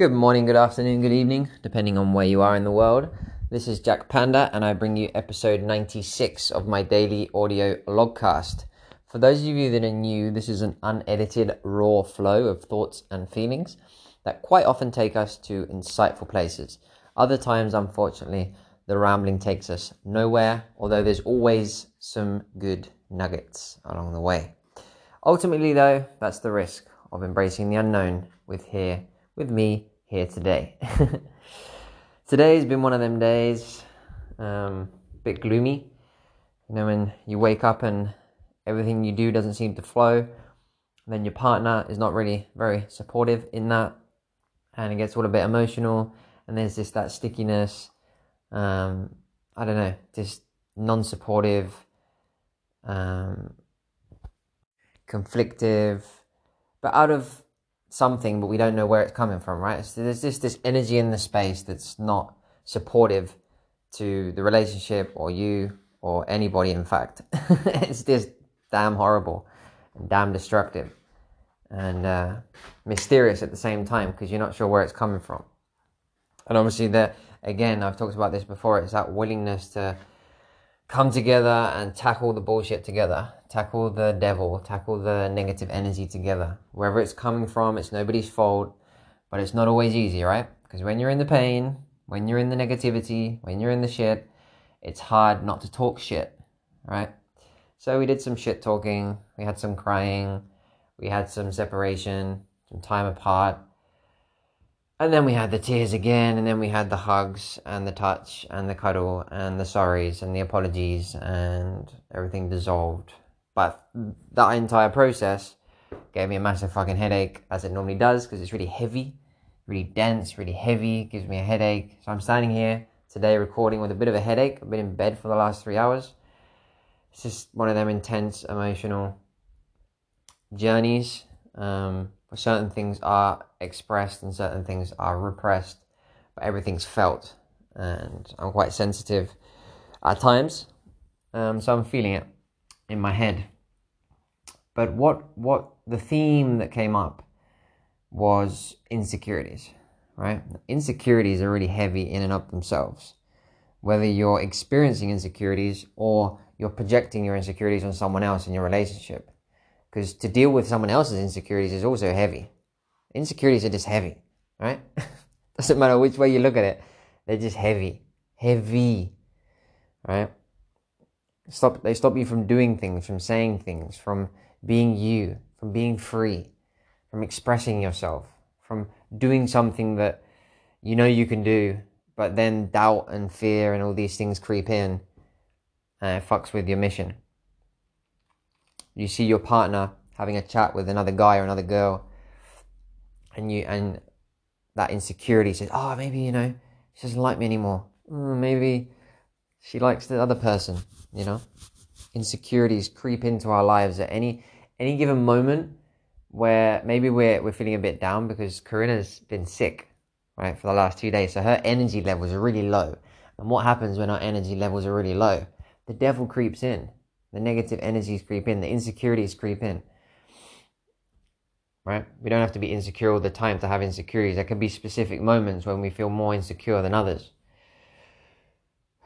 Good morning, good afternoon, good evening, depending on where you are in the world. This is Jack Panda, and I bring you episode 96 of my daily audio logcast. For those of you that are new, this is an unedited, raw flow of thoughts and feelings that quite often take us to insightful places. Other times, unfortunately, the rambling takes us nowhere, although there's always some good nuggets along the way. Ultimately, though, that's the risk of embracing the unknown with here with me here today. Today's been one of them days, um, bit gloomy. You know, when you wake up and everything you do doesn't seem to flow, then your partner is not really very supportive in that, and it gets all a bit emotional, and there's just that stickiness. Um, I don't know, just non-supportive, um, conflictive, but out of something, but we don't know where it's coming from, right? So there's just this energy in the space that's not supportive to the relationship or you or anybody, in fact. it's just damn horrible and damn destructive and uh, mysterious at the same time because you're not sure where it's coming from. And obviously, that again, I've talked about this before, it's that willingness to come together and tackle the bullshit together, tackle the devil, tackle the negative energy together. Wherever it's coming from, it's nobody's fault, but it's not always easy, right? Because when you're in the pain, when you're in the negativity, when you're in the shit, it's hard not to talk shit, right? So we did some shit talking, we had some crying, we had some separation, some time apart, and then we had the tears again, and then we had the hugs and the touch and the cuddle and the sorries and the apologies and everything dissolved. But that entire process gave me a massive fucking headache, as it normally does, because it's really heavy, really dense, really heavy, gives me a headache. So I'm standing here today recording with a bit of a headache. I've been in bed for the last three hours. It's just one of them intense emotional journeys. Um, certain things are expressed and certain things are repressed, but everything's felt. And I'm quite sensitive at times, um, so I'm feeling it in my head. But what what the theme that came up was insecurities, right? Insecurities are really heavy in and of themselves. Whether you're experiencing insecurities or you're projecting your insecurities on someone else in your relationship, because to deal with someone else's insecurities is also heavy. Insecurities are just heavy, right? Doesn't matter which way you look at it, they're just heavy, heavy, right? Stop. They stop you from doing things, from saying things, from being you, from being free, from expressing yourself, from doing something that you know you can do, but then doubt and fear and all these things creep in and it fucks with your mission you see your partner having a chat with another guy or another girl and you and that insecurity says oh maybe you know she doesn't like me anymore. Mm, maybe she likes the other person you know? Insecurities creep into our lives at any any given moment where maybe we're we're feeling a bit down because Karina's been sick right for the last two days. So her energy levels are really low. And what happens when our energy levels are really low? The devil creeps in the negative energies creep in, the insecurities creep in. Right? We don't have to be insecure all the time to have insecurities. There can be specific moments when we feel more insecure than others.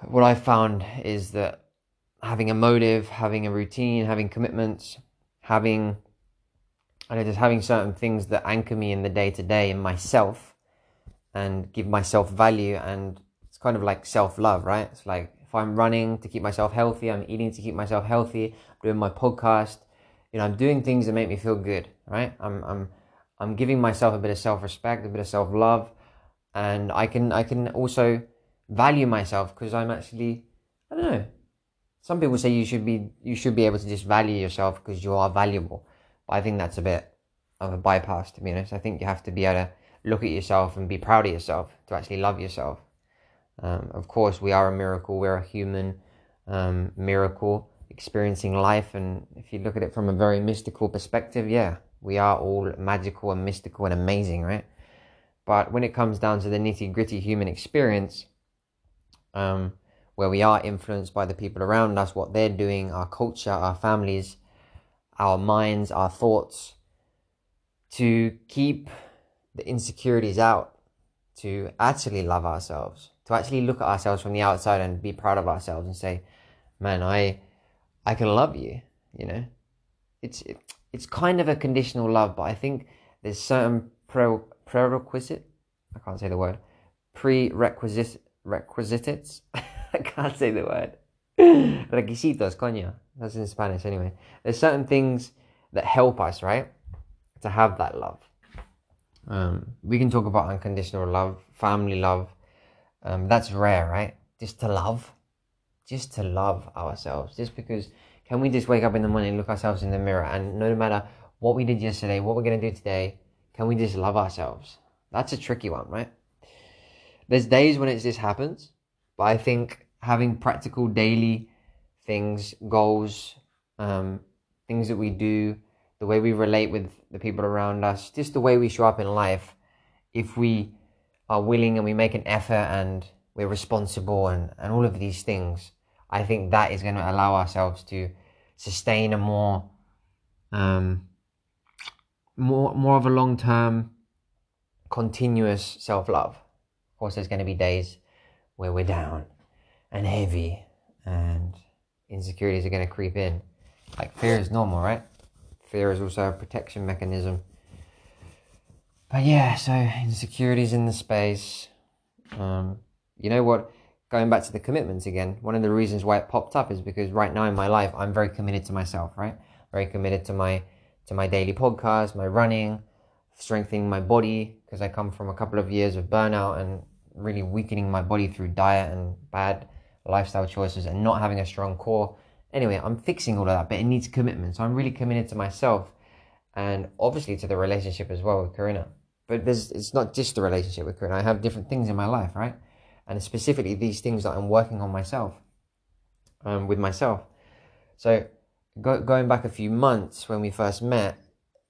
What I've found is that having a motive, having a routine, having commitments, having I know just having certain things that anchor me in the day to day in myself and give myself value and it's kind of like self love, right? It's like I'm running to keep myself healthy, I'm eating to keep myself healthy, I'm doing my podcast, you know, I'm doing things that make me feel good, right? I'm I'm I'm giving myself a bit of self-respect, a bit of self-love, and I can I can also value myself because I'm actually I don't know. Some people say you should be you should be able to just value yourself because you are valuable. But I think that's a bit of a bypass to be honest. I think you have to be able to look at yourself and be proud of yourself to actually love yourself. Um, of course, we are a miracle. We're a human um, miracle experiencing life. And if you look at it from a very mystical perspective, yeah, we are all magical and mystical and amazing, right? But when it comes down to the nitty gritty human experience, um, where we are influenced by the people around us, what they're doing, our culture, our families, our minds, our thoughts, to keep the insecurities out to actually love ourselves, to actually look at ourselves from the outside and be proud of ourselves and say, man, I, I can love you, you know? It's, it, it's kind of a conditional love, but I think there's certain pre, prerequisite, I can't say the word, prerequisite, requisites, I can't say the word, requisitos, coño, that's in Spanish anyway. There's certain things that help us, right? To have that love. Um, we can talk about unconditional love, family love. Um, that's rare, right? Just to love, just to love ourselves. Just because, can we just wake up in the morning, look ourselves in the mirror, and no matter what we did yesterday, what we're gonna do today, can we just love ourselves? That's a tricky one, right? There's days when it just happens, but I think having practical daily things, goals, um, things that we do, the way we relate with the people around us, just the way we show up in life, if we are willing and we make an effort and we're responsible and, and all of these things, I think that is going to allow ourselves to sustain a more um, more more of a long term continuous self love. Of course there's gonna be days where we're down and heavy and insecurities are gonna creep in. Like fear is normal, right? Fear is also a protection mechanism. But yeah, so insecurities in the space. Um, you know what? Going back to the commitments again, one of the reasons why it popped up is because right now in my life, I'm very committed to myself, right? Very committed to my to my daily podcast, my running, strengthening my body because I come from a couple of years of burnout and really weakening my body through diet and bad lifestyle choices and not having a strong core. Anyway, I'm fixing all of that, but it needs commitment. So I'm really committed to myself and obviously to the relationship as well with Karina. But there's it's not just the relationship with Karina. I have different things in my life, right? And specifically these things that I'm working on myself, um, with myself. So go, going back a few months when we first met,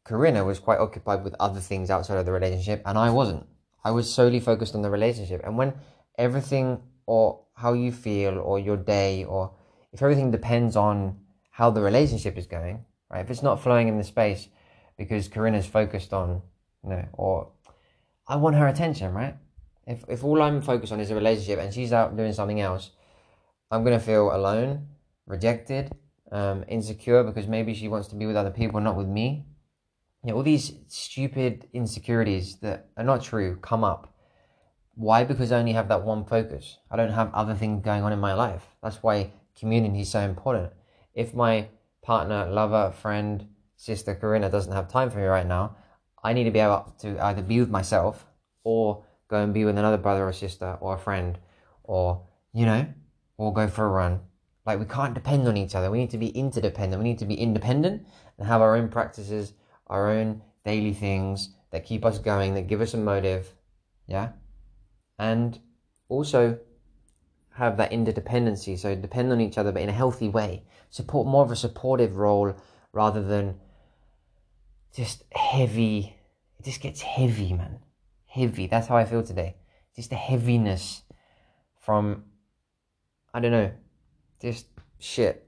Karina was quite occupied with other things outside of the relationship, and I wasn't. I was solely focused on the relationship. And when everything or how you feel or your day or if everything depends on how the relationship is going, right? If it's not flowing in the space because Karina's focused on, you know, or I want her attention, right? If if all I'm focused on is a relationship and she's out doing something else, I'm gonna feel alone, rejected, um, insecure because maybe she wants to be with other people, not with me. You know, all these stupid insecurities that are not true come up. Why? Because I only have that one focus. I don't have other things going on in my life. That's why community is so important. If my partner, lover, friend, sister Karina doesn't have time for me right now, I need to be able to either be with myself or go and be with another brother or sister or a friend or, you know, or go for a run like we can't depend on each other. We need to be interdependent. We need to be independent and have our own practices, our own daily things that keep us going, that give us a motive. Yeah. And also have that interdependency. So depend on each other, but in a healthy way. Support more of a supportive role rather than just heavy. It just gets heavy, man. Heavy. That's how I feel today. Just the heaviness from, I don't know, just shit,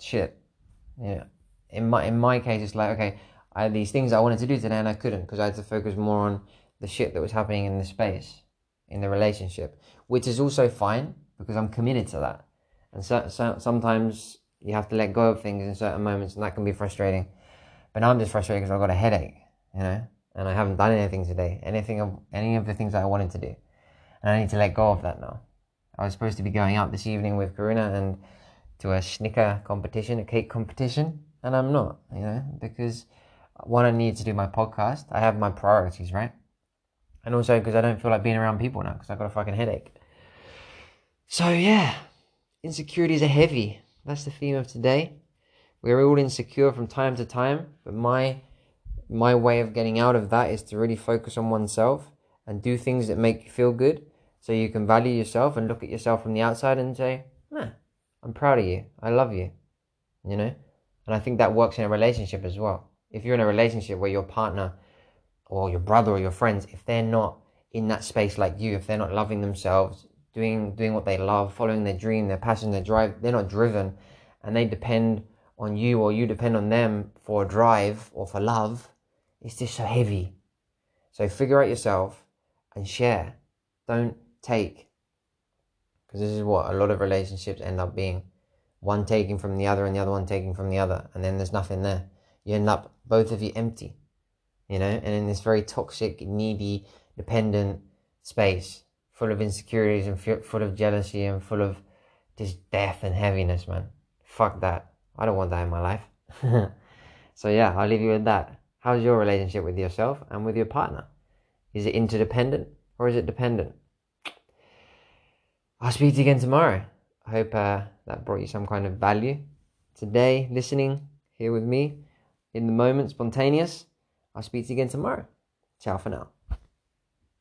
shit. Yeah. In my in my case, it's like okay, I had these things I wanted to do today and I couldn't because I had to focus more on the shit that was happening in the space, in the relationship, which is also fine because I'm committed to that. And so, so sometimes you have to let go of things in certain moments, and that can be frustrating. But now I'm just frustrated because I've got a headache, you know, and I haven't done anything today, anything of any of the things that I wanted to do, and I need to let go of that now. I was supposed to be going out this evening with Karina and to a snicker competition, a cake competition, and I'm not, you know, because one, I need to do my podcast. I have my priorities, right? And also because I don't feel like being around people now because I've got a fucking headache. So, yeah, insecurities are heavy. That's the theme of today. We're all insecure from time to time, but my my way of getting out of that is to really focus on oneself and do things that make you feel good so you can value yourself and look at yourself from the outside and say, nah, I'm proud of you. I love you. You know? And I think that works in a relationship as well. If you're in a relationship where your partner or your brother or your friends, if they're not in that space like you, if they're not loving themselves, doing doing what they love, following their dream, their passion, their drive, they're not driven and they depend on you or you depend on them for a drive or for love, it's just so heavy. So figure out yourself and share. Don't take. Because this is what a lot of relationships end up being one taking from the other and the other one taking from the other, and then there's nothing there. You end up both of you empty, you know, and in this very toxic, needy, dependent space, full of insecurities and full of jealousy and full of just death and heaviness, man. Fuck that. I don't want that in my life. so yeah, I'll leave you with that. How's your relationship with yourself and with your partner? Is it interdependent or is it dependent? I'll speak to you again tomorrow. I hope uh, that brought you some kind of value today, listening here with me in the moment, spontaneous. I'll speak to you again tomorrow. Ciao for now.